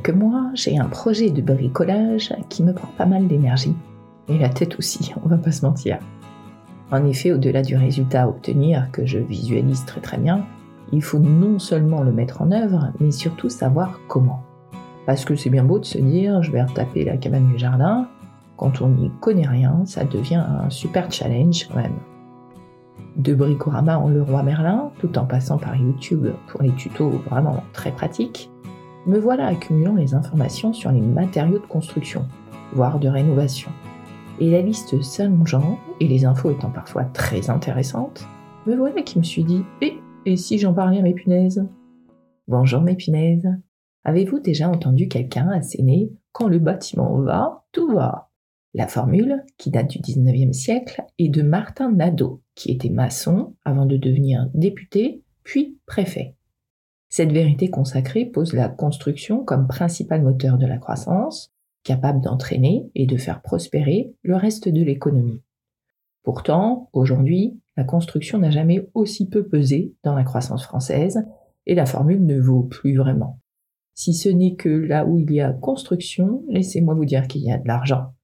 quelques mois, j'ai un projet de bricolage qui me prend pas mal d'énergie. Et la tête aussi, on va pas se mentir. En effet, au-delà du résultat à obtenir, que je visualise très très bien, il faut non seulement le mettre en œuvre, mais surtout savoir comment. Parce que c'est bien beau de se dire je vais retaper la cabane du jardin, quand on n'y connaît rien, ça devient un super challenge quand même. De Bricorama en Leroy Merlin, tout en passant par YouTube pour les tutos vraiment très pratiques, me voilà accumulant les informations sur les matériaux de construction, voire de rénovation. Et la liste s'allongeant, et les infos étant parfois très intéressantes, me voilà qui me suis dit Eh, et si j'en parlais à mes punaises Bonjour mes punaises. Avez-vous déjà entendu quelqu'un asséner Quand le bâtiment va, tout va? La formule, qui date du 19e siècle, est de Martin Nadeau, qui était maçon avant de devenir député, puis préfet. Cette vérité consacrée pose la construction comme principal moteur de la croissance, capable d'entraîner et de faire prospérer le reste de l'économie. Pourtant, aujourd'hui, la construction n'a jamais aussi peu pesé dans la croissance française et la formule ne vaut plus vraiment. Si ce n'est que là où il y a construction, laissez-moi vous dire qu'il y a de l'argent.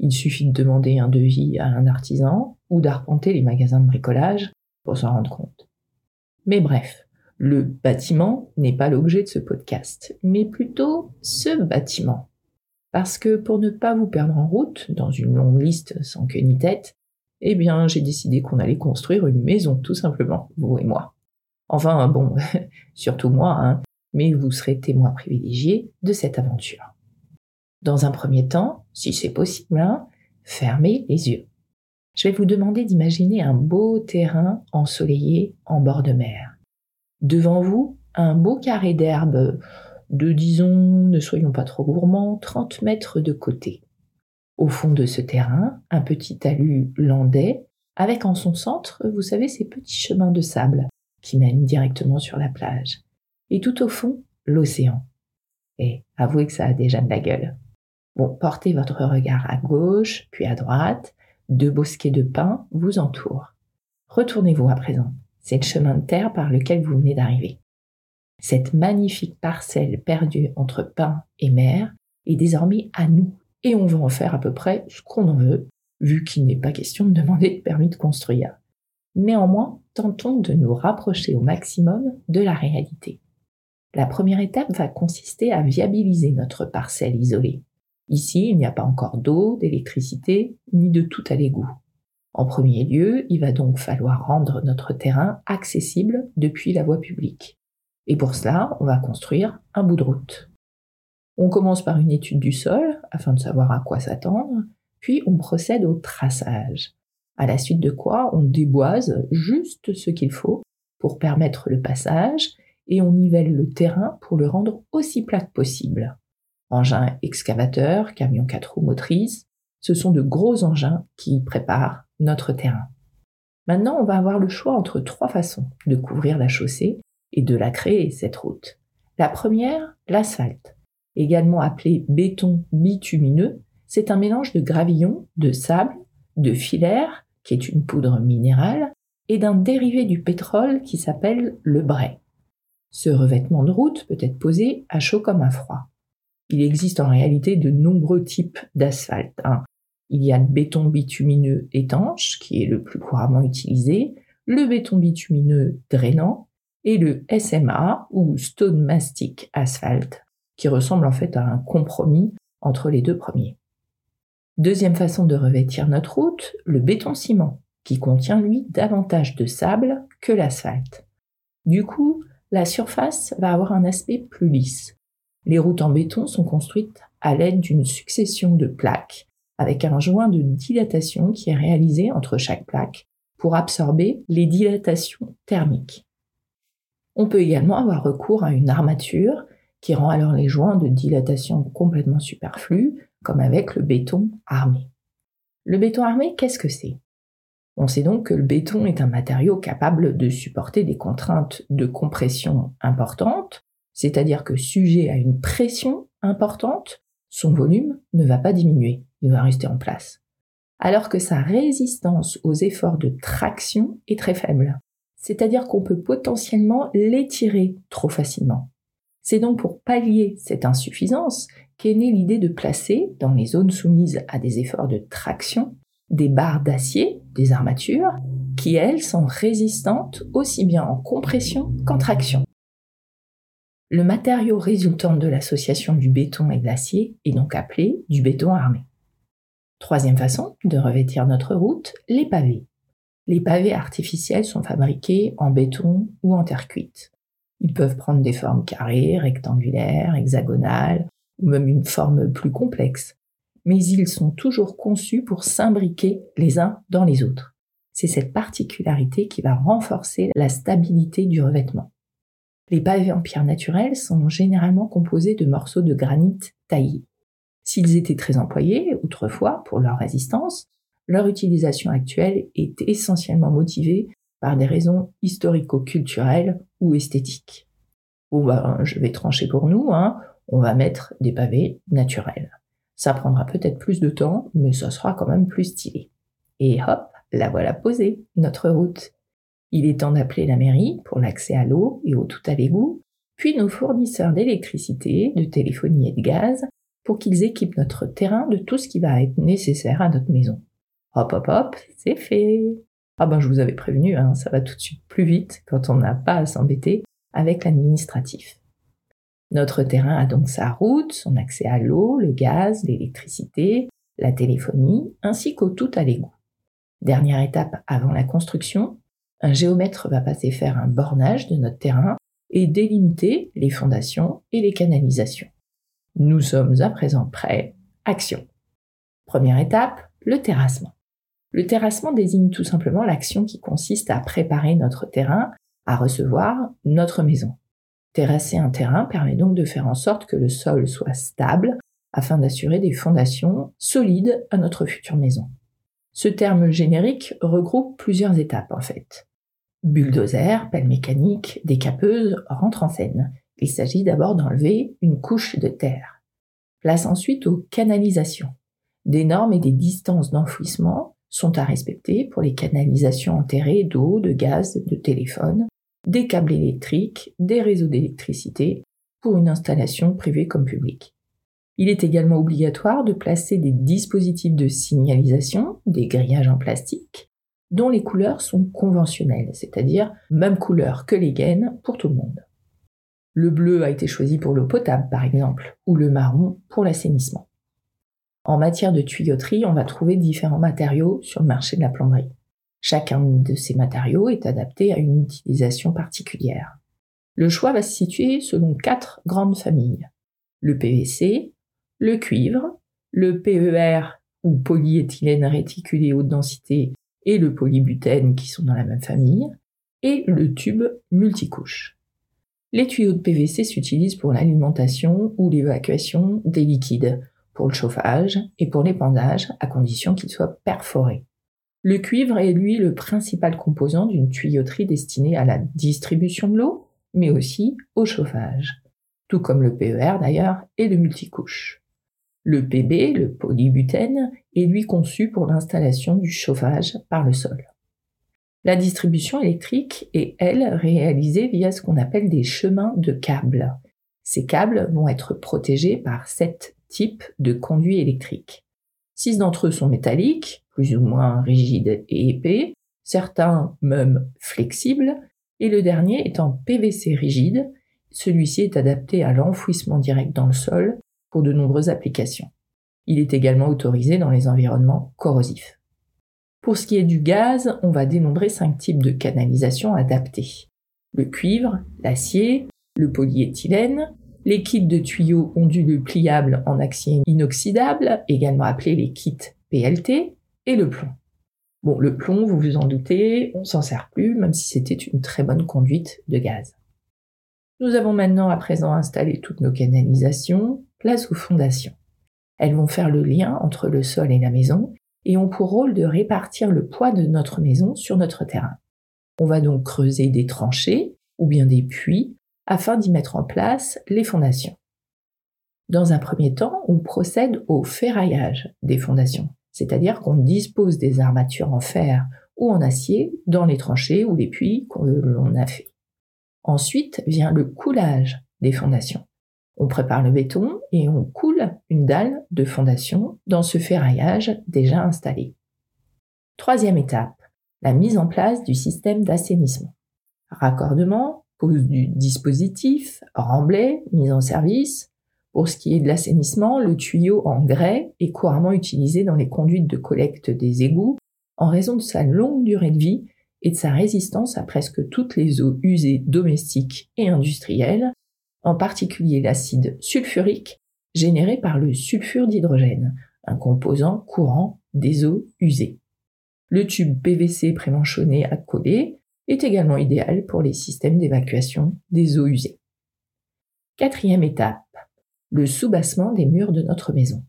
Il suffit de demander un devis à un artisan ou d'arpenter les magasins de bricolage pour s'en rendre compte. Mais bref, le bâtiment n'est pas l'objet de ce podcast, mais plutôt ce bâtiment. Parce que pour ne pas vous perdre en route dans une longue liste sans queue ni tête, eh bien j'ai décidé qu'on allait construire une maison tout simplement, vous et moi. Enfin bon, surtout moi, hein, mais vous serez témoin privilégié de cette aventure. Dans un premier temps, si c'est possible, hein, fermez les yeux. Je vais vous demander d'imaginer un beau terrain ensoleillé en bord de mer. Devant vous, un beau carré d'herbe de, disons, ne soyons pas trop gourmands, 30 mètres de côté. Au fond de ce terrain, un petit talus landais, avec en son centre, vous savez, ces petits chemins de sable qui mènent directement sur la plage. Et tout au fond, l'océan. Et avouez que ça a déjà de la gueule. Bon, portez votre regard à gauche, puis à droite, deux bosquets de pins vous entourent. Retournez-vous à présent c'est le chemin de terre par lequel vous venez d'arriver. Cette magnifique parcelle perdue entre pain et mer est désormais à nous, et on va en faire à peu près ce qu'on en veut, vu qu'il n'est pas question de demander de permis de construire. Néanmoins, tentons de nous rapprocher au maximum de la réalité. La première étape va consister à viabiliser notre parcelle isolée. Ici, il n'y a pas encore d'eau, d'électricité, ni de tout à l'égout. En premier lieu, il va donc falloir rendre notre terrain accessible depuis la voie publique. Et pour cela, on va construire un bout de route. On commence par une étude du sol afin de savoir à quoi s'attendre, puis on procède au traçage, à la suite de quoi on déboise juste ce qu'il faut pour permettre le passage et on nivelle le terrain pour le rendre aussi plat que possible. Engins excavateurs, camions 4 roues motrices, ce sont de gros engins qui préparent notre terrain. Maintenant, on va avoir le choix entre trois façons de couvrir la chaussée et de la créer, cette route. La première, l'asphalte, également appelé béton bitumineux, c'est un mélange de gravillon, de sable, de filaire, qui est une poudre minérale, et d'un dérivé du pétrole qui s'appelle le bray. Ce revêtement de route peut être posé à chaud comme à froid. Il existe en réalité de nombreux types d'asphalte. Hein. Il y a le béton bitumineux étanche, qui est le plus couramment utilisé, le béton bitumineux drainant, et le SMA, ou Stone Mastic Asphalt, qui ressemble en fait à un compromis entre les deux premiers. Deuxième façon de revêtir notre route, le béton ciment, qui contient lui davantage de sable que l'asphalte. Du coup, la surface va avoir un aspect plus lisse. Les routes en béton sont construites à l'aide d'une succession de plaques avec un joint de dilatation qui est réalisé entre chaque plaque pour absorber les dilatations thermiques. On peut également avoir recours à une armature qui rend alors les joints de dilatation complètement superflus, comme avec le béton armé. Le béton armé, qu'est-ce que c'est? On sait donc que le béton est un matériau capable de supporter des contraintes de compression importantes, c'est-à-dire que sujet à une pression importante, son volume ne va pas diminuer il va rester en place. Alors que sa résistance aux efforts de traction est très faible. C'est-à-dire qu'on peut potentiellement l'étirer trop facilement. C'est donc pour pallier cette insuffisance qu'est née l'idée de placer, dans les zones soumises à des efforts de traction, des barres d'acier, des armatures, qui elles sont résistantes aussi bien en compression qu'en traction. Le matériau résultant de l'association du béton et de l'acier est donc appelé du béton armé. Troisième façon de revêtir notre route, les pavés. Les pavés artificiels sont fabriqués en béton ou en terre cuite. Ils peuvent prendre des formes carrées, rectangulaires, hexagonales, ou même une forme plus complexe. Mais ils sont toujours conçus pour s'imbriquer les uns dans les autres. C'est cette particularité qui va renforcer la stabilité du revêtement. Les pavés en pierre naturelle sont généralement composés de morceaux de granit taillés. S'ils étaient très employés autrefois pour leur résistance, leur utilisation actuelle est essentiellement motivée par des raisons historico-culturelles ou esthétiques. Bon ben, je vais trancher pour nous, hein. on va mettre des pavés naturels. Ça prendra peut-être plus de temps, mais ça sera quand même plus stylé. Et hop, la voilà posée, notre route. Il est temps d'appeler la mairie pour l'accès à l'eau et au tout à l'égout, puis nos fournisseurs d'électricité, de téléphonie et de gaz, pour qu'ils équipent notre terrain de tout ce qui va être nécessaire à notre maison. Hop hop hop, c'est fait. Ah ben je vous avais prévenu, hein, ça va tout de suite plus vite quand on n'a pas à s'embêter avec l'administratif. Notre terrain a donc sa route, son accès à l'eau, le gaz, l'électricité, la téléphonie, ainsi qu'au tout à l'égout. Dernière étape avant la construction, un géomètre va passer faire un bornage de notre terrain et délimiter les fondations et les canalisations. Nous sommes à présent prêts. Action. Première étape, le terrassement. Le terrassement désigne tout simplement l'action qui consiste à préparer notre terrain à recevoir notre maison. Terrasser un terrain permet donc de faire en sorte que le sol soit stable afin d'assurer des fondations solides à notre future maison. Ce terme générique regroupe plusieurs étapes en fait. Bulldozer, pelle mécanique, décapeuse rentrent en scène. Il s'agit d'abord d'enlever une couche de terre. Place ensuite aux canalisations. Des normes et des distances d'enfouissement sont à respecter pour les canalisations enterrées d'eau, de gaz, de téléphone, des câbles électriques, des réseaux d'électricité pour une installation privée comme publique. Il est également obligatoire de placer des dispositifs de signalisation, des grillages en plastique, dont les couleurs sont conventionnelles, c'est-à-dire même couleur que les gaines pour tout le monde. Le bleu a été choisi pour l'eau potable, par exemple, ou le marron pour l'assainissement. En matière de tuyauterie, on va trouver différents matériaux sur le marché de la plomberie. Chacun de ces matériaux est adapté à une utilisation particulière. Le choix va se situer selon quatre grandes familles. Le PVC, le cuivre, le PER ou polyéthylène réticulé haute densité et le polybutène qui sont dans la même famille, et le tube multicouche. Les tuyaux de PVC s'utilisent pour l'alimentation ou l'évacuation des liquides, pour le chauffage et pour l'épandage à condition qu'il soit perforé. Le cuivre est lui le principal composant d'une tuyauterie destinée à la distribution de l'eau, mais aussi au chauffage, tout comme le PER d'ailleurs et le multicouche. Le PB, le polybutène, est lui conçu pour l'installation du chauffage par le sol. La distribution électrique est, elle, réalisée via ce qu'on appelle des chemins de câbles. Ces câbles vont être protégés par sept types de conduits électriques. Six d'entre eux sont métalliques, plus ou moins rigides et épais, certains même flexibles, et le dernier est en PVC rigide. Celui-ci est adapté à l'enfouissement direct dans le sol pour de nombreuses applications. Il est également autorisé dans les environnements corrosifs. Pour ce qui est du gaz, on va dénombrer cinq types de canalisation adaptés. Le cuivre, l'acier, le polyéthylène, les kits de tuyaux onduleux pliables en acier inoxydable, également appelés les kits PLT, et le plomb. Bon, le plomb, vous vous en doutez, on s'en sert plus, même si c'était une très bonne conduite de gaz. Nous avons maintenant à présent installé toutes nos canalisations, place aux fondations. Elles vont faire le lien entre le sol et la maison et ont pour rôle de répartir le poids de notre maison sur notre terrain. On va donc creuser des tranchées ou bien des puits afin d'y mettre en place les fondations. Dans un premier temps, on procède au ferraillage des fondations, c'est-à-dire qu'on dispose des armatures en fer ou en acier dans les tranchées ou les puits que l'on a fait. Ensuite vient le coulage des fondations. On prépare le béton et on coule une dalle de fondation dans ce ferraillage déjà installé. Troisième étape, la mise en place du système d'assainissement. Raccordement, pose du dispositif, remblai, mise en service. Pour ce qui est de l'assainissement, le tuyau en grès est couramment utilisé dans les conduites de collecte des égouts en raison de sa longue durée de vie et de sa résistance à presque toutes les eaux usées domestiques et industrielles, en particulier l'acide sulfurique généré par le sulfure d'hydrogène, un composant courant des eaux usées. Le tube PVC prémanchonné à coller est également idéal pour les systèmes d'évacuation des eaux usées. Quatrième étape, le soubassement des murs de notre maison.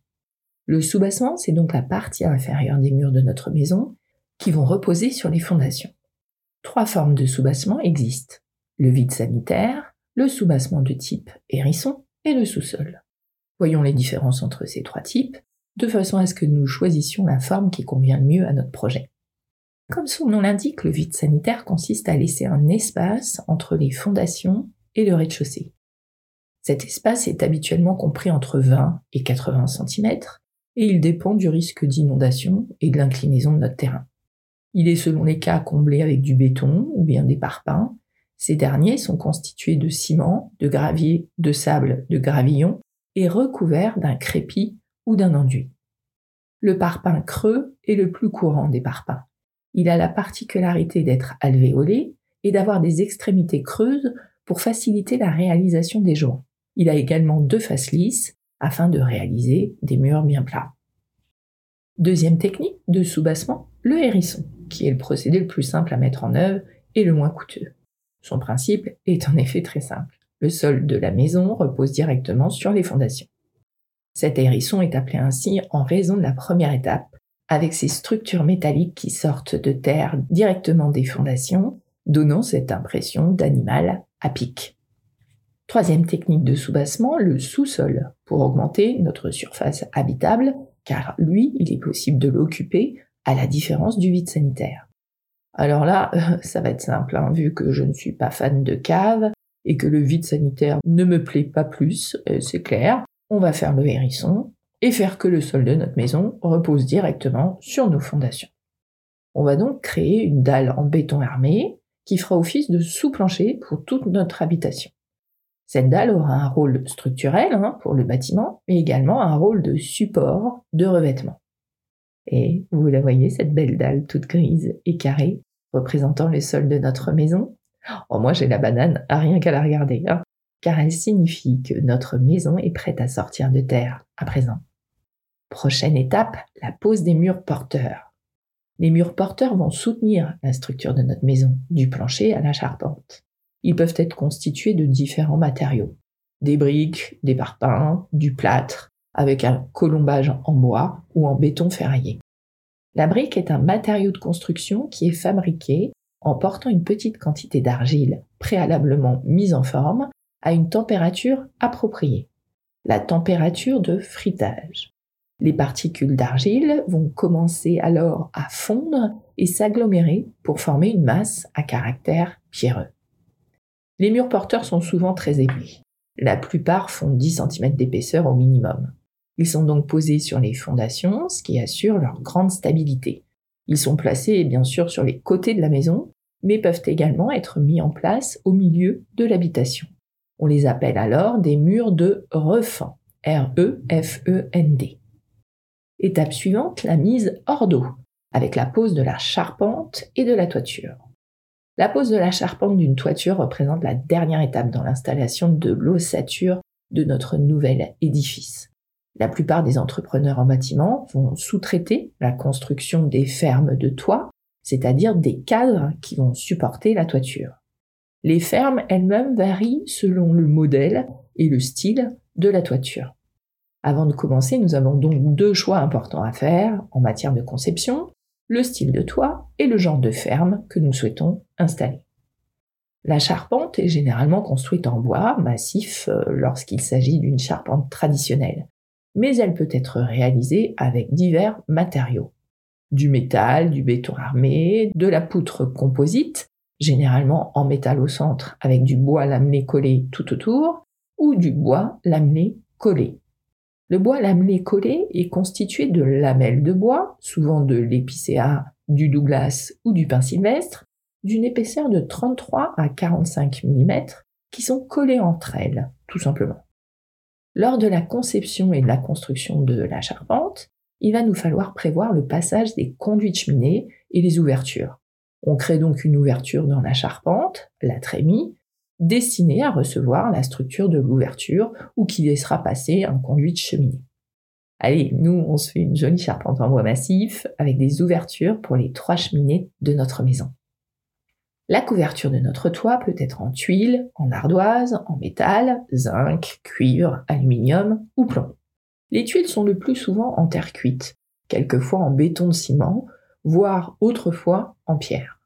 Le soubassement, c'est donc la partie inférieure des murs de notre maison qui vont reposer sur les fondations. Trois formes de soubassement existent. Le vide sanitaire, le soubassement de type hérisson et le sous-sol. Voyons les différences entre ces trois types, de façon à ce que nous choisissions la forme qui convient le mieux à notre projet. Comme son nom l'indique, le vide sanitaire consiste à laisser un espace entre les fondations et le rez-de-chaussée. Cet espace est habituellement compris entre 20 et 80 cm et il dépend du risque d'inondation et de l'inclinaison de notre terrain. Il est selon les cas comblé avec du béton ou bien des parpaings. Ces derniers sont constitués de ciment, de gravier, de sable, de gravillon et recouverts d'un crépi ou d'un enduit. Le parpaing creux est le plus courant des parpaings. Il a la particularité d'être alvéolé et d'avoir des extrémités creuses pour faciliter la réalisation des joints. Il a également deux faces lisses afin de réaliser des murs bien plats. Deuxième technique de soubassement, le hérisson qui est le procédé le plus simple à mettre en œuvre et le moins coûteux. Son principe est en effet très simple. Le sol de la maison repose directement sur les fondations. Cet hérisson est appelé ainsi en raison de la première étape, avec ses structures métalliques qui sortent de terre directement des fondations, donnant cette impression d'animal à pic. Troisième technique de soubassement, le sous-sol, pour augmenter notre surface habitable, car lui, il est possible de l'occuper à la différence du vide sanitaire. Alors là, ça va être simple, hein, vu que je ne suis pas fan de cave et que le vide sanitaire ne me plaît pas plus, euh, c'est clair, on va faire le hérisson et faire que le sol de notre maison repose directement sur nos fondations. On va donc créer une dalle en béton armé qui fera office de sous-plancher pour toute notre habitation. Cette dalle aura un rôle structurel hein, pour le bâtiment, mais également un rôle de support de revêtement. Et vous la voyez, cette belle dalle toute grise et carrée, représentant le sol de notre maison? Oh, moi j'ai la banane, à rien qu'à la regarder, hein, car elle signifie que notre maison est prête à sortir de terre à présent. Prochaine étape, la pose des murs porteurs. Les murs porteurs vont soutenir la structure de notre maison, du plancher à la charpente. Ils peuvent être constitués de différents matériaux. Des briques, des parpaings, du plâtre, avec un colombage en bois ou en béton ferraillé. La brique est un matériau de construction qui est fabriqué en portant une petite quantité d'argile préalablement mise en forme à une température appropriée, la température de fritage. Les particules d'argile vont commencer alors à fondre et s'agglomérer pour former une masse à caractère pierreux. Les murs porteurs sont souvent très épais. La plupart font 10 cm d'épaisseur au minimum. Ils sont donc posés sur les fondations, ce qui assure leur grande stabilité. Ils sont placés bien sûr sur les côtés de la maison, mais peuvent également être mis en place au milieu de l'habitation. On les appelle alors des murs de refend, R-E-F-E-N-D. Étape suivante, la mise hors d'eau, avec la pose de la charpente et de la toiture. La pose de la charpente d'une toiture représente la dernière étape dans l'installation de l'ossature de notre nouvel édifice. La plupart des entrepreneurs en bâtiment vont sous-traiter la construction des fermes de toit, c'est-à-dire des cadres qui vont supporter la toiture. Les fermes elles-mêmes varient selon le modèle et le style de la toiture. Avant de commencer, nous avons donc deux choix importants à faire en matière de conception, le style de toit et le genre de ferme que nous souhaitons installer. La charpente est généralement construite en bois massif euh, lorsqu'il s'agit d'une charpente traditionnelle mais elle peut être réalisée avec divers matériaux. Du métal, du béton armé, de la poutre composite, généralement en métal au centre avec du bois laminé collé tout autour, ou du bois lamelé collé. Le bois lamelé collé est constitué de lamelles de bois, souvent de l'épicéa, du Douglas ou du pin sylvestre, d'une épaisseur de 33 à 45 mm, qui sont collées entre elles, tout simplement. Lors de la conception et de la construction de la charpente, il va nous falloir prévoir le passage des conduits de cheminée et les ouvertures. On crée donc une ouverture dans la charpente, la trémie, destinée à recevoir la structure de l'ouverture ou qui laissera passer un conduit de cheminée. Allez, nous, on se fait une jolie charpente en bois massif avec des ouvertures pour les trois cheminées de notre maison. La couverture de notre toit peut être en tuiles, en ardoise, en métal, zinc, cuivre, aluminium ou plomb. Les tuiles sont le plus souvent en terre cuite, quelquefois en béton de ciment, voire autrefois en pierre.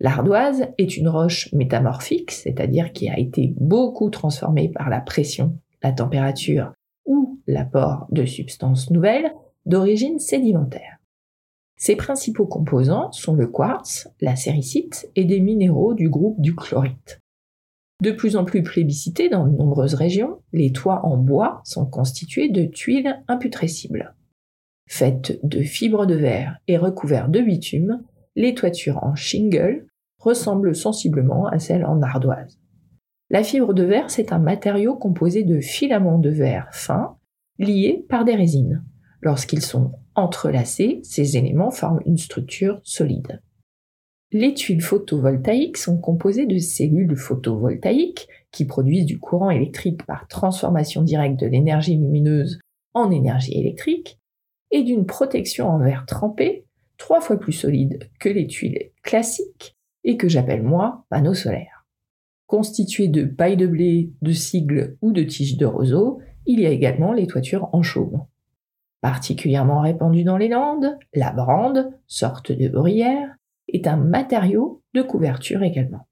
L'ardoise est une roche métamorphique, c'est-à-dire qui a été beaucoup transformée par la pression, la température ou l'apport de substances nouvelles d'origine sédimentaire. Ses principaux composants sont le quartz, la séricite et des minéraux du groupe du chlorite. De plus en plus plébiscités dans de nombreuses régions, les toits en bois sont constitués de tuiles imputrescibles. Faites de fibres de verre et recouverts de bitume, les toitures en shingle ressemblent sensiblement à celles en ardoise. La fibre de verre, c'est un matériau composé de filaments de verre fins liés par des résines. Lorsqu'ils sont entrelacés, ces éléments forment une structure solide. Les tuiles photovoltaïques sont composées de cellules photovoltaïques qui produisent du courant électrique par transformation directe de l'énergie lumineuse en énergie électrique et d'une protection en verre trempé trois fois plus solide que les tuiles classiques et que j'appelle moi panneaux solaires. Constituées de paille de blé, de cygles ou de tiges de roseau, il y a également les toitures en chaume. Particulièrement répandue dans les Landes, la brande, sorte de bruyère, est un matériau de couverture également.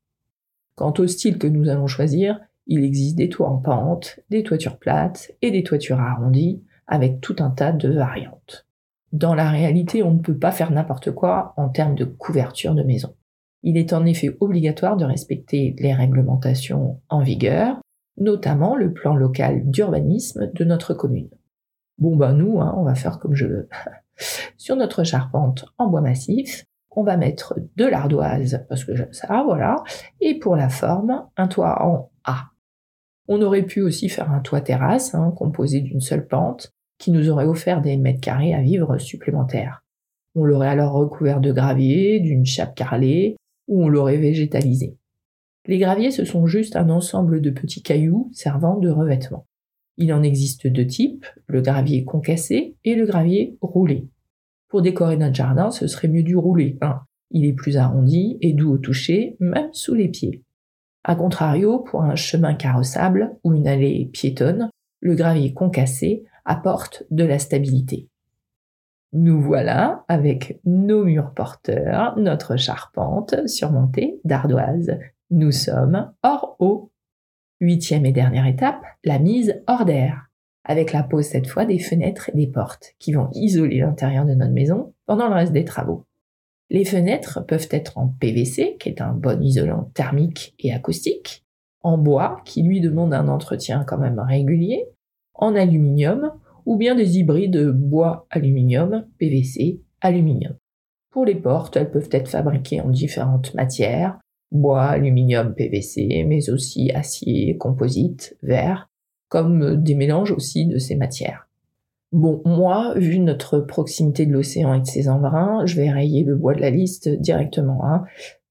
Quant au style que nous allons choisir, il existe des toits en pente, des toitures plates et des toitures arrondies, avec tout un tas de variantes. Dans la réalité, on ne peut pas faire n'importe quoi en termes de couverture de maison. Il est en effet obligatoire de respecter les réglementations en vigueur, notamment le plan local d'urbanisme de notre commune. Bon ben nous, hein, on va faire comme je veux. Sur notre charpente en bois massif, on va mettre de l'ardoise, parce que j'aime ça, voilà, et pour la forme, un toit en A. On aurait pu aussi faire un toit terrasse, hein, composé d'une seule pente, qui nous aurait offert des mètres carrés à vivre supplémentaires. On l'aurait alors recouvert de gravier, d'une chape carrelée, ou on l'aurait végétalisé. Les graviers, ce sont juste un ensemble de petits cailloux servant de revêtement. Il en existe deux types, le gravier concassé et le gravier roulé. Pour décorer notre jardin, ce serait mieux du roulé. Hein. Il est plus arrondi et doux au toucher, même sous les pieds. A contrario, pour un chemin carrossable ou une allée piétonne, le gravier concassé apporte de la stabilité. Nous voilà avec nos murs porteurs, notre charpente surmontée d'ardoises. Nous sommes hors eau. Huitième et dernière étape, la mise hors d'air, avec la pose cette fois des fenêtres et des portes qui vont isoler l'intérieur de notre maison pendant le reste des travaux. Les fenêtres peuvent être en PVC, qui est un bon isolant thermique et acoustique, en bois, qui lui demande un entretien quand même régulier, en aluminium, ou bien des hybrides bois-aluminium, PVC, aluminium. Pour les portes, elles peuvent être fabriquées en différentes matières, bois, aluminium, PVC, mais aussi acier, composite, verre, comme des mélanges aussi de ces matières. Bon, moi, vu notre proximité de l'océan et de ses embruns, je vais rayer le bois de la liste directement. Hein.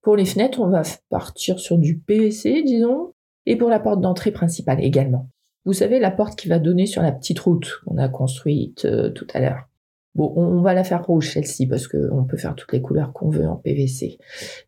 Pour les fenêtres, on va partir sur du PVC, disons, et pour la porte d'entrée principale également. Vous savez, la porte qui va donner sur la petite route qu'on a construite euh, tout à l'heure. On, va la faire rouge celle-ci parce qu'on peut faire toutes les couleurs qu'on veut en PVC.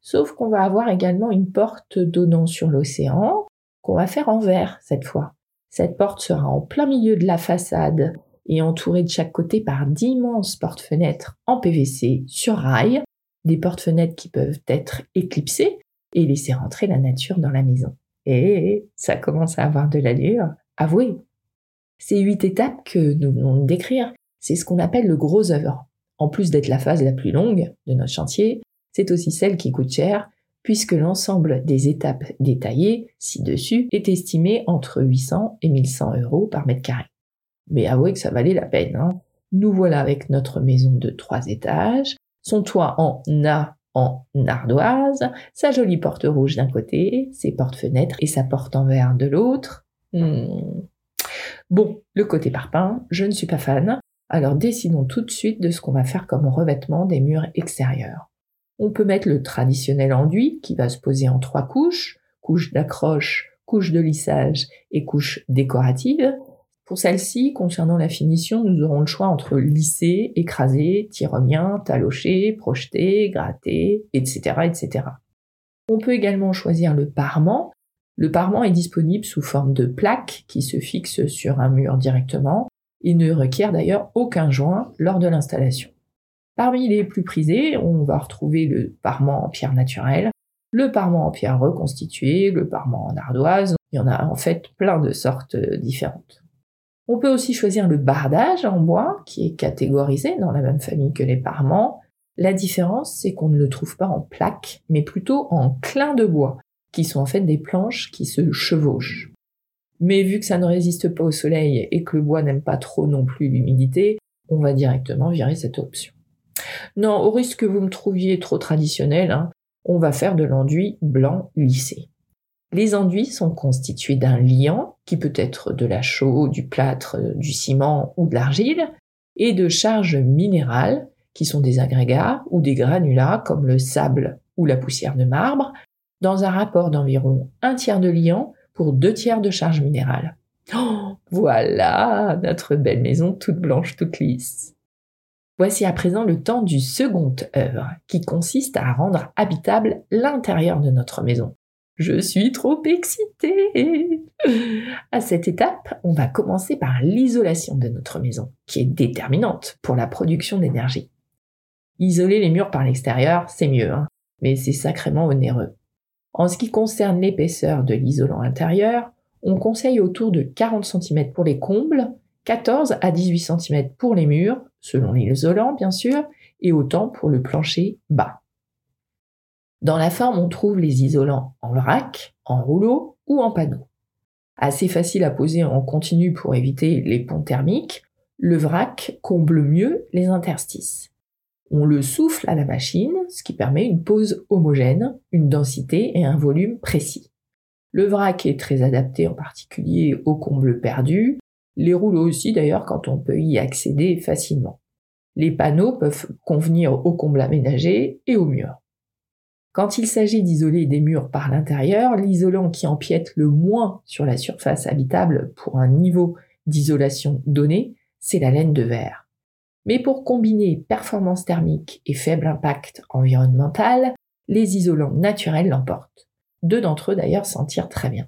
Sauf qu'on va avoir également une porte donnant sur l'océan qu'on va faire en verre cette fois. Cette porte sera en plein milieu de la façade et entourée de chaque côté par d'immenses portes-fenêtres en PVC sur rail, des portes-fenêtres qui peuvent être éclipsées et laisser rentrer la nature dans la maison. Et ça commence à avoir de l'allure, avouez. Ces huit étapes que nous venons de décrire c'est ce qu'on appelle le gros œuvre. En plus d'être la phase la plus longue de notre chantier, c'est aussi celle qui coûte cher, puisque l'ensemble des étapes détaillées ci-dessus est estimé entre 800 et 1100 euros par mètre carré. Mais avouez que ça valait la peine. Hein. Nous voilà avec notre maison de trois étages, son toit en A en ardoise, sa jolie porte rouge d'un côté, ses portes-fenêtres et sa porte en verre de l'autre. Hmm. Bon, le côté parpaing, je ne suis pas fan, alors décidons tout de suite de ce qu'on va faire comme revêtement des murs extérieurs. On peut mettre le traditionnel enduit qui va se poser en trois couches, couche d'accroche, couche de lissage et couche décorative. Pour celle-ci, concernant la finition, nous aurons le choix entre lisser, écraser, tyrolien, talocher, projeter, gratter, etc., etc. On peut également choisir le parement. Le parement est disponible sous forme de plaque qui se fixe sur un mur directement et ne requiert d'ailleurs aucun joint lors de l'installation. Parmi les plus prisés, on va retrouver le parement en pierre naturelle, le parement en pierre reconstituée, le parement en ardoise. Il y en a en fait plein de sortes différentes. On peut aussi choisir le bardage en bois, qui est catégorisé dans la même famille que les parements. La différence, c'est qu'on ne le trouve pas en plaques, mais plutôt en clins de bois, qui sont en fait des planches qui se chevauchent. Mais vu que ça ne résiste pas au soleil et que le bois n'aime pas trop non plus l'humidité, on va directement virer cette option. Non, au risque que vous me trouviez trop traditionnel, hein, on va faire de l'enduit blanc lissé. Les enduits sont constitués d'un liant, qui peut être de la chaux, du plâtre, du ciment ou de l'argile, et de charges minérales, qui sont des agrégats ou des granulats comme le sable ou la poussière de marbre, dans un rapport d'environ un tiers de liant deux tiers de charge minérale. Oh, voilà notre belle maison toute blanche, toute lisse. Voici à présent le temps du second œuvre, qui consiste à rendre habitable l'intérieur de notre maison. Je suis trop excitée À cette étape, on va commencer par l'isolation de notre maison, qui est déterminante pour la production d'énergie. Isoler les murs par l'extérieur, c'est mieux, hein, mais c'est sacrément onéreux. En ce qui concerne l'épaisseur de l'isolant intérieur, on conseille autour de 40 cm pour les combles, 14 à 18 cm pour les murs, selon l'isolant bien sûr, et autant pour le plancher bas. Dans la forme, on trouve les isolants en vrac, en rouleau ou en panneau. Assez facile à poser en continu pour éviter les ponts thermiques, le vrac comble mieux les interstices. On le souffle à la machine, ce qui permet une pose homogène, une densité et un volume précis. Le vrac est très adapté en particulier aux combles perdus, les rouleaux aussi d'ailleurs quand on peut y accéder facilement. Les panneaux peuvent convenir aux combles aménagés et aux murs. Quand il s'agit d'isoler des murs par l'intérieur, l'isolant qui empiète le moins sur la surface habitable pour un niveau d'isolation donné, c'est la laine de verre. Mais pour combiner performance thermique et faible impact environnemental, les isolants naturels l'emportent. Deux d'entre eux d'ailleurs s'en tirent très bien.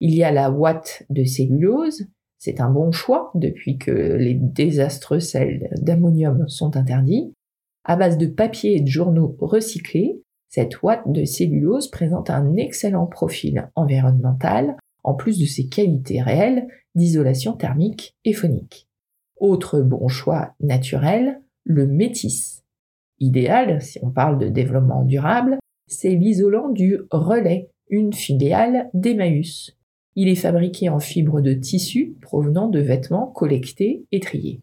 Il y a la ouate de cellulose, c'est un bon choix depuis que les désastreux sels d'ammonium sont interdits. À base de papier et de journaux recyclés, cette ouate de cellulose présente un excellent profil environnemental, en plus de ses qualités réelles d'isolation thermique et phonique. Autre bon choix naturel, le métis. Idéal, si on parle de développement durable, c'est l'isolant du relais, une filiale d'Emmaüs. Il est fabriqué en fibre de tissu provenant de vêtements collectés et triés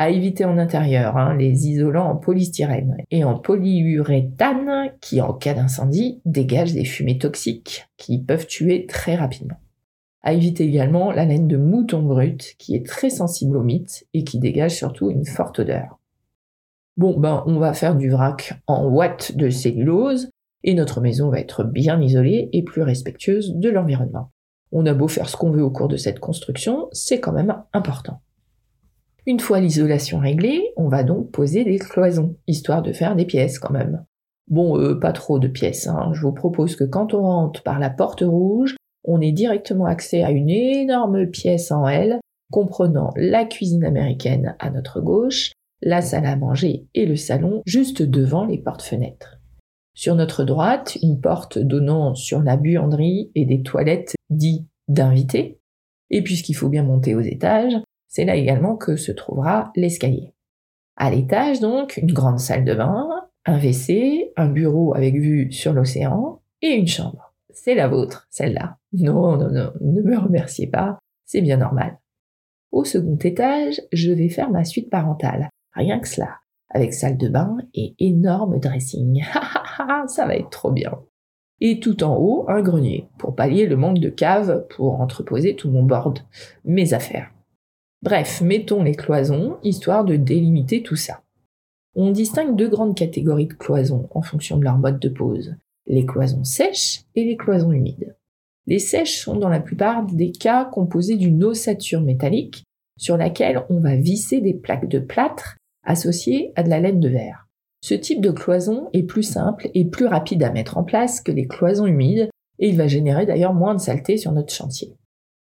à éviter en intérieur, hein, les isolants en polystyrène et en polyuréthane qui, en cas d'incendie, dégagent des fumées toxiques qui peuvent tuer très rapidement. À éviter également la laine de mouton brut qui est très sensible au mythe et qui dégage surtout une forte odeur. Bon, ben, on va faire du vrac en watts de cellulose et notre maison va être bien isolée et plus respectueuse de l'environnement. On a beau faire ce qu'on veut au cours de cette construction, c'est quand même important. Une fois l'isolation réglée, on va donc poser des cloisons, histoire de faire des pièces quand même. Bon, euh, pas trop de pièces. Hein. Je vous propose que quand on rentre par la porte rouge, on ait directement accès à une énorme pièce en L, comprenant la cuisine américaine à notre gauche, la salle à manger et le salon juste devant les portes-fenêtres. Sur notre droite, une porte donnant sur la buanderie et des toilettes dites d'invités. Et puisqu'il faut bien monter aux étages, c'est là également que se trouvera l'escalier. À l'étage, donc, une grande salle de bain, un WC, un bureau avec vue sur l'océan et une chambre. C'est la vôtre, celle-là. Non, non, non, ne me remerciez pas, c'est bien normal. Au second étage, je vais faire ma suite parentale. Rien que cela. Avec salle de bain et énorme dressing. ça va être trop bien. Et tout en haut, un grenier, pour pallier le manque de cave pour entreposer tout mon board, mes affaires. Bref, mettons les cloisons, histoire de délimiter tout ça. On distingue deux grandes catégories de cloisons en fonction de leur mode de pose. Les cloisons sèches et les cloisons humides. Les sèches sont dans la plupart des cas composées d'une ossature métallique sur laquelle on va visser des plaques de plâtre associées à de la laine de verre. Ce type de cloison est plus simple et plus rapide à mettre en place que les cloisons humides et il va générer d'ailleurs moins de saleté sur notre chantier.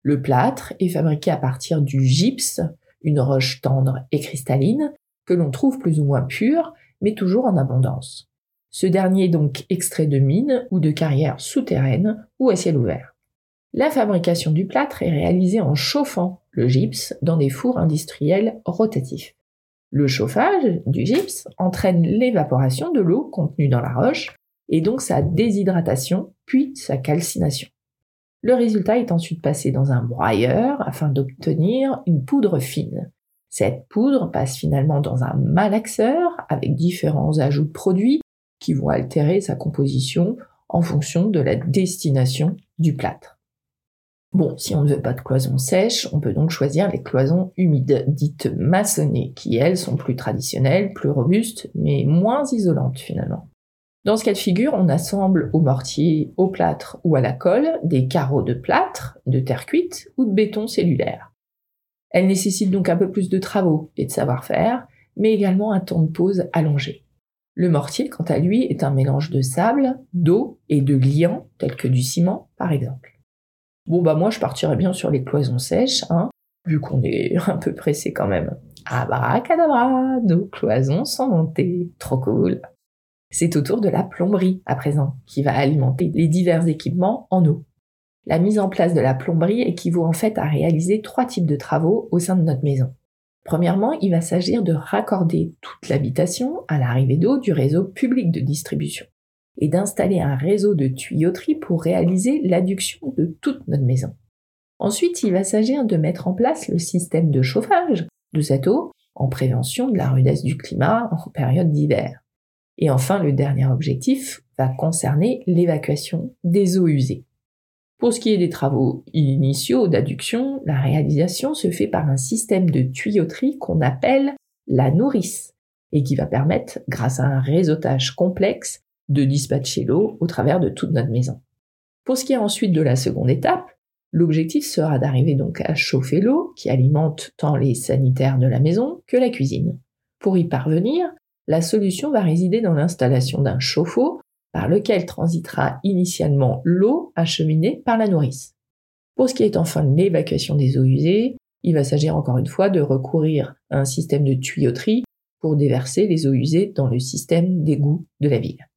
Le plâtre est fabriqué à partir du gypse, une roche tendre et cristalline, que l'on trouve plus ou moins pure, mais toujours en abondance. Ce dernier est donc extrait de mines ou de carrières souterraines ou à ciel ouvert. La fabrication du plâtre est réalisée en chauffant le gypse dans des fours industriels rotatifs. Le chauffage du gypse entraîne l'évaporation de l'eau contenue dans la roche et donc sa déshydratation puis sa calcination. Le résultat est ensuite passé dans un broyeur afin d'obtenir une poudre fine. Cette poudre passe finalement dans un malaxeur avec différents ajouts de produits qui vont altérer sa composition en fonction de la destination du plâtre. Bon, si on ne veut pas de cloisons sèches, on peut donc choisir les cloisons humides, dites maçonnées, qui elles sont plus traditionnelles, plus robustes, mais moins isolantes finalement. Dans ce cas de figure, on assemble au mortier, au plâtre ou à la colle des carreaux de plâtre, de terre cuite ou de béton cellulaire. Elles nécessitent donc un peu plus de travaux et de savoir-faire, mais également un temps de pause allongé. Le mortier, quant à lui, est un mélange de sable, d'eau et de liants, tels que du ciment, par exemple. Bon, bah moi, je partirais bien sur les cloisons sèches, hein, vu qu'on est un peu pressé quand même. Abracadabra, nos cloisons sont montées. Trop cool. C'est au tour de la plomberie, à présent, qui va alimenter les divers équipements en eau. La mise en place de la plomberie équivaut en fait à réaliser trois types de travaux au sein de notre maison. Premièrement, il va s'agir de raccorder toute l'habitation à l'arrivée d'eau du réseau public de distribution et d'installer un réseau de tuyauterie pour réaliser l'adduction de toute notre maison. Ensuite, il va s'agir de mettre en place le système de chauffage de cette eau en prévention de la rudesse du climat en période d'hiver. Et enfin, le dernier objectif va concerner l'évacuation des eaux usées. Pour ce qui est des travaux initiaux d'adduction, la réalisation se fait par un système de tuyauterie qu'on appelle la nourrice et qui va permettre, grâce à un réseautage complexe, de dispatcher l'eau au travers de toute notre maison. Pour ce qui est ensuite de la seconde étape, l'objectif sera d'arriver donc à chauffer l'eau qui alimente tant les sanitaires de la maison que la cuisine. Pour y parvenir, la solution va résider dans l'installation d'un chauffe-eau par lequel transitera initialement l'eau acheminée par la nourrice. Pour ce qui est enfin de l'évacuation des eaux usées, il va s'agir encore une fois de recourir à un système de tuyauterie pour déverser les eaux usées dans le système d'égout de la ville.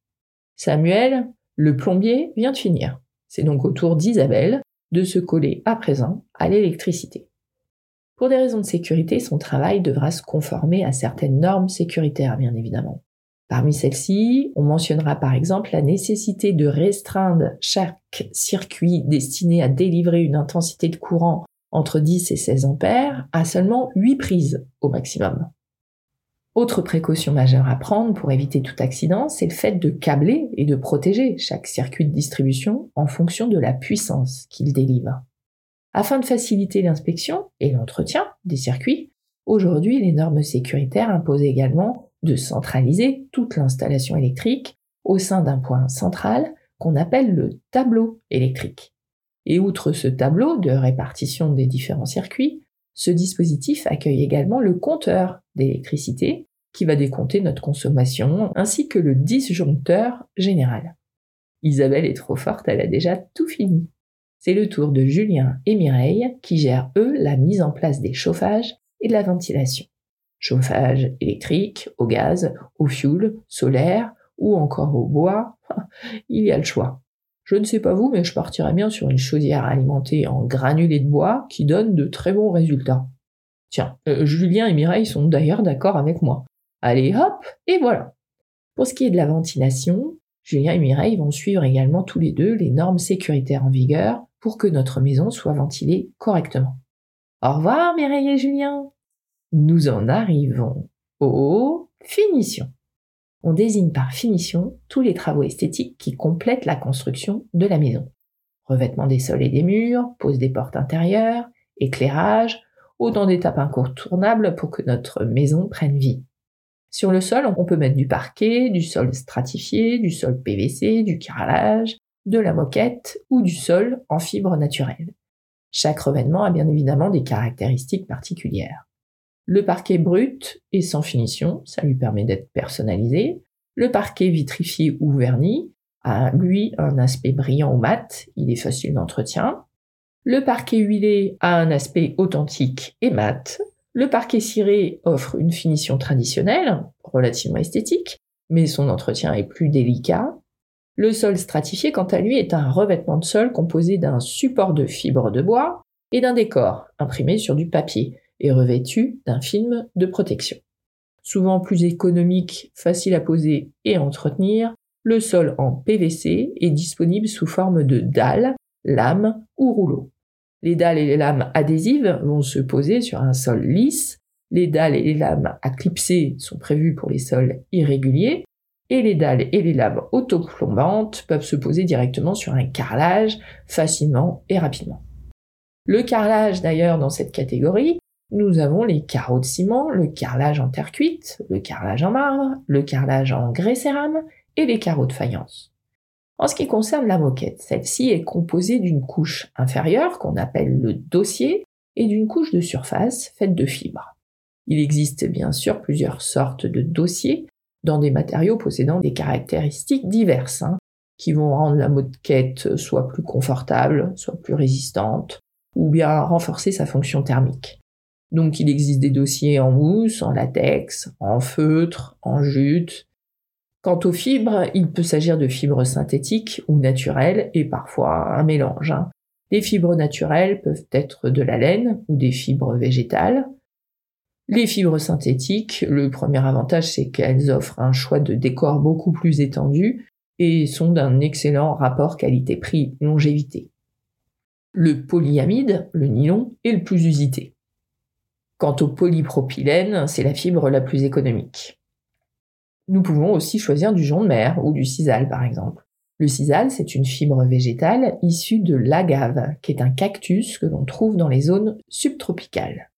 Samuel, le plombier, vient de finir. C'est donc au tour d'Isabelle de se coller à présent à l'électricité. Pour des raisons de sécurité, son travail devra se conformer à certaines normes sécuritaires, bien évidemment. Parmi celles-ci, on mentionnera par exemple la nécessité de restreindre chaque circuit destiné à délivrer une intensité de courant entre 10 et 16 ampères à seulement 8 prises au maximum. Autre précaution majeure à prendre pour éviter tout accident, c'est le fait de câbler et de protéger chaque circuit de distribution en fonction de la puissance qu'il délivre. Afin de faciliter l'inspection et l'entretien des circuits, aujourd'hui les normes sécuritaires imposent également de centraliser toute l'installation électrique au sein d'un point central qu'on appelle le tableau électrique. Et outre ce tableau de répartition des différents circuits, ce dispositif accueille également le compteur d'électricité qui va décompter notre consommation ainsi que le disjoncteur général. Isabelle est trop forte, elle a déjà tout fini. C'est le tour de Julien et Mireille qui gèrent eux la mise en place des chauffages et de la ventilation chauffage électrique, au gaz, au fioul, solaire ou encore au bois, il y a le choix. Je ne sais pas vous, mais je partirais bien sur une chaudière alimentée en granulés de bois qui donne de très bons résultats. Tiens, euh, Julien et Mireille sont d'ailleurs d'accord avec moi. Allez hop, et voilà. Pour ce qui est de la ventilation, Julien et Mireille vont suivre également tous les deux les normes sécuritaires en vigueur pour que notre maison soit ventilée correctement. Au revoir Mireille et Julien. Nous en arrivons aux finitions. On désigne par finition tous les travaux esthétiques qui complètent la construction de la maison. Revêtement des sols et des murs, pose des portes intérieures, éclairage, autant d'étapes incontournables pour que notre maison prenne vie. Sur le sol, on peut mettre du parquet, du sol stratifié, du sol PVC, du carrelage, de la moquette ou du sol en fibre naturelle. Chaque revêtement a bien évidemment des caractéristiques particulières. Le parquet brut est sans finition, ça lui permet d'être personnalisé. Le parquet vitrifié ou verni a lui un aspect brillant ou mat, il est facile d'entretien. Le parquet huilé a un aspect authentique et mat. Le parquet ciré offre une finition traditionnelle, relativement esthétique, mais son entretien est plus délicat. Le sol stratifié, quant à lui, est un revêtement de sol composé d'un support de fibres de bois et d'un décor imprimé sur du papier et revêtu d'un film de protection. Souvent plus économique, facile à poser et à entretenir, le sol en PVC est disponible sous forme de dalles, lames ou rouleaux. Les dalles et les lames adhésives vont se poser sur un sol lisse. Les dalles et les lames à clipser sont prévues pour les sols irréguliers. Et les dalles et les lames autoplombantes peuvent se poser directement sur un carrelage facilement et rapidement. Le carrelage d'ailleurs dans cette catégorie, nous avons les carreaux de ciment, le carrelage en terre cuite, le carrelage en marbre, le carrelage en grès cérame et les carreaux de faïence. En ce qui concerne la moquette, celle-ci est composée d'une couche inférieure qu'on appelle le dossier et d'une couche de surface faite de fibres. Il existe bien sûr plusieurs sortes de dossiers dans des matériaux possédant des caractéristiques diverses, hein, qui vont rendre la moquette soit plus confortable, soit plus résistante, ou bien renforcer sa fonction thermique. Donc il existe des dossiers en mousse, en latex, en feutre, en jute, Quant aux fibres, il peut s'agir de fibres synthétiques ou naturelles et parfois un mélange. Hein. Les fibres naturelles peuvent être de la laine ou des fibres végétales. Les fibres synthétiques, le premier avantage c'est qu'elles offrent un choix de décor beaucoup plus étendu et sont d'un excellent rapport qualité-prix longévité. Le polyamide, le nylon, est le plus usité. Quant au polypropylène, c'est la fibre la plus économique. Nous pouvons aussi choisir du jonc de mer ou du sisal par exemple. Le sisal, c'est une fibre végétale issue de l'agave, qui est un cactus que l'on trouve dans les zones subtropicales.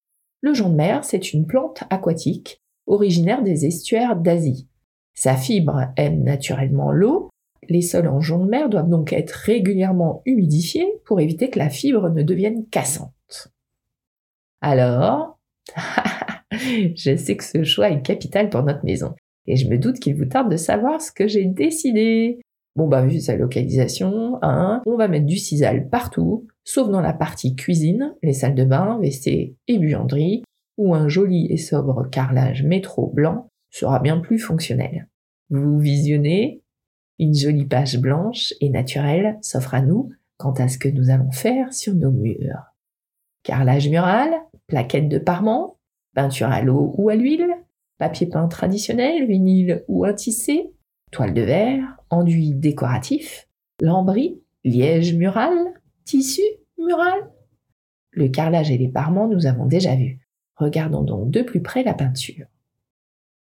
Le jonc de mer, c'est une plante aquatique originaire des estuaires d'Asie. Sa fibre aime naturellement l'eau. Les sols en jonc de mer doivent donc être régulièrement humidifiés pour éviter que la fibre ne devienne cassante. Alors, je sais que ce choix est capital pour notre maison et je me doute qu'il vous tarde de savoir ce que j'ai décidé. Bon bah vu sa localisation, hein, on va mettre du sisal partout, sauf dans la partie cuisine, les salles de bain, WC et buanderie, où un joli et sobre carrelage métro blanc sera bien plus fonctionnel. Vous visionnez, une jolie page blanche et naturelle s'offre à nous quant à ce que nous allons faire sur nos murs. Carrelage mural, plaquettes de parement, peinture à l'eau ou à l'huile, papier peint traditionnel, vinyle ou un tissé, toile de verre, enduit décoratif, lambris, liège mural, tissu mural. Le carrelage et les parements nous avons déjà vu. Regardons donc de plus près la peinture.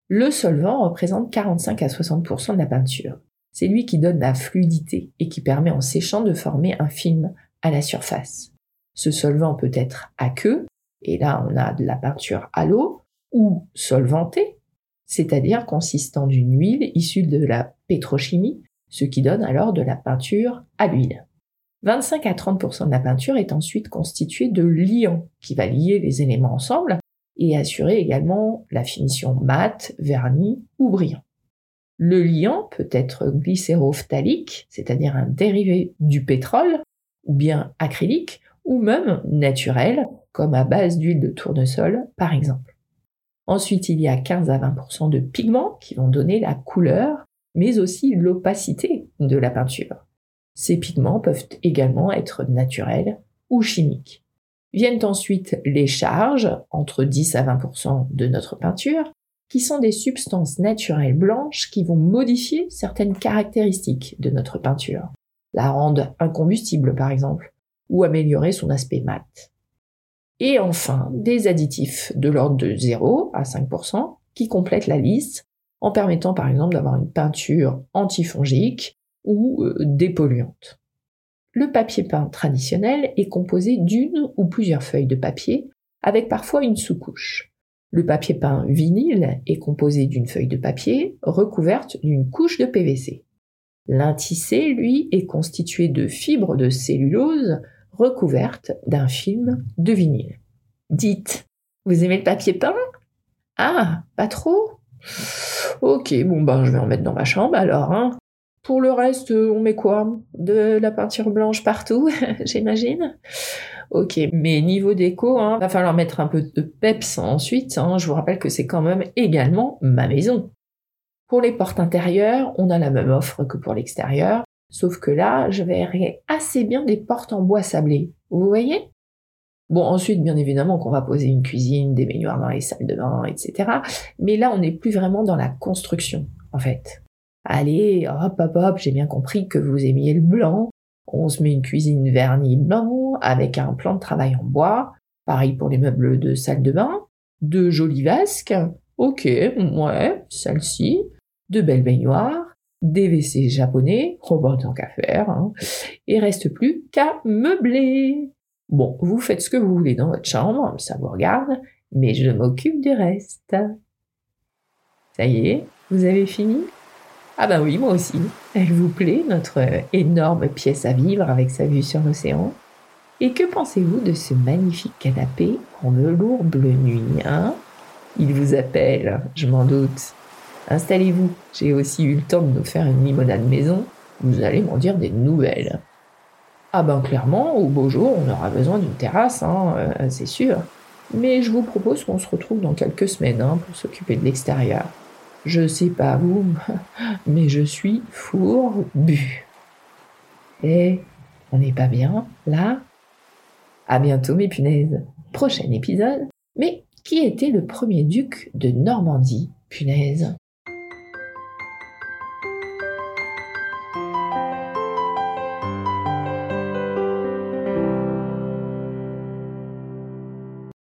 Le solvant représente 45 à 60% de la peinture. C'est lui qui donne la fluidité et qui permet en séchant de former un film à la surface. Ce solvant peut être aqueux, et là on a de la peinture à l'eau, ou solvanté, c'est-à-dire consistant d'une huile issue de la pétrochimie, ce qui donne alors de la peinture à l'huile. 25 à 30% de la peinture est ensuite constituée de liant qui va lier les éléments ensemble et assurer également la finition mate, vernie ou brillant. Le liant peut être glycérophthalique, c'est-à-dire un dérivé du pétrole, ou bien acrylique, ou même naturel, comme à base d'huile de tournesol par exemple. Ensuite, il y a 15 à 20% de pigments qui vont donner la couleur, mais aussi l'opacité de la peinture. Ces pigments peuvent également être naturels ou chimiques. Viennent ensuite les charges, entre 10 à 20% de notre peinture, qui sont des substances naturelles blanches qui vont modifier certaines caractéristiques de notre peinture, la rendre incombustible par exemple, ou améliorer son aspect mat. Et enfin, des additifs de l'ordre de 0 à 5% qui complètent la liste en permettant par exemple d'avoir une peinture antifongique ou euh, dépolluante. Le papier peint traditionnel est composé d'une ou plusieurs feuilles de papier avec parfois une sous-couche. Le papier peint vinyle est composé d'une feuille de papier recouverte d'une couche de PVC. L'intissé, lui, est constitué de fibres de cellulose recouvertes d'un film de vinyle. Dites, vous aimez le papier peint? Ah, pas trop? Ok, bon ben je vais en mettre dans ma chambre alors. Hein. Pour le reste, on met quoi? De la peinture blanche partout, j'imagine? Ok, mais niveau déco, hein, va falloir mettre un peu de peps ensuite. Hein. Je vous rappelle que c'est quand même également ma maison. Pour les portes intérieures, on a la même offre que pour l'extérieur, sauf que là, je verrai assez bien des portes en bois sablé. Vous voyez? Bon, ensuite, bien évidemment, qu'on va poser une cuisine, des baignoires dans les salles de bain, etc. Mais là, on n'est plus vraiment dans la construction, en fait. Allez, hop, hop, hop, j'ai bien compris que vous aimiez le blanc. On se met une cuisine vernie blanc avec un plan de travail en bois. Pareil pour les meubles de salle de bain. De jolies vasques. Ok, ouais, celle-ci. De belles baignoires. Des WC japonais. Robot tant qu'à faire. Hein. Et reste plus qu'à meubler. Bon, vous faites ce que vous voulez dans votre chambre, ça vous regarde, mais je m'occupe du reste. Ça y est, vous avez fini? Ah ben oui, moi aussi. Elle vous plaît, notre énorme pièce à vivre avec sa vue sur l'océan? Et que pensez-vous de ce magnifique canapé en velours bleu nuit, hein? Il vous appelle, je m'en doute. Installez-vous, j'ai aussi eu le temps de nous faire une limonade maison. Vous allez m'en dire des nouvelles. Ah ben clairement, au beau jour, on aura besoin d'une terrasse, hein, euh, c'est sûr. Mais je vous propose qu'on se retrouve dans quelques semaines hein, pour s'occuper de l'extérieur. Je sais pas vous, mais je suis fourbu. Et on n'est pas bien là? À bientôt mes punaises. Prochain épisode. Mais qui était le premier duc de Normandie, punaise?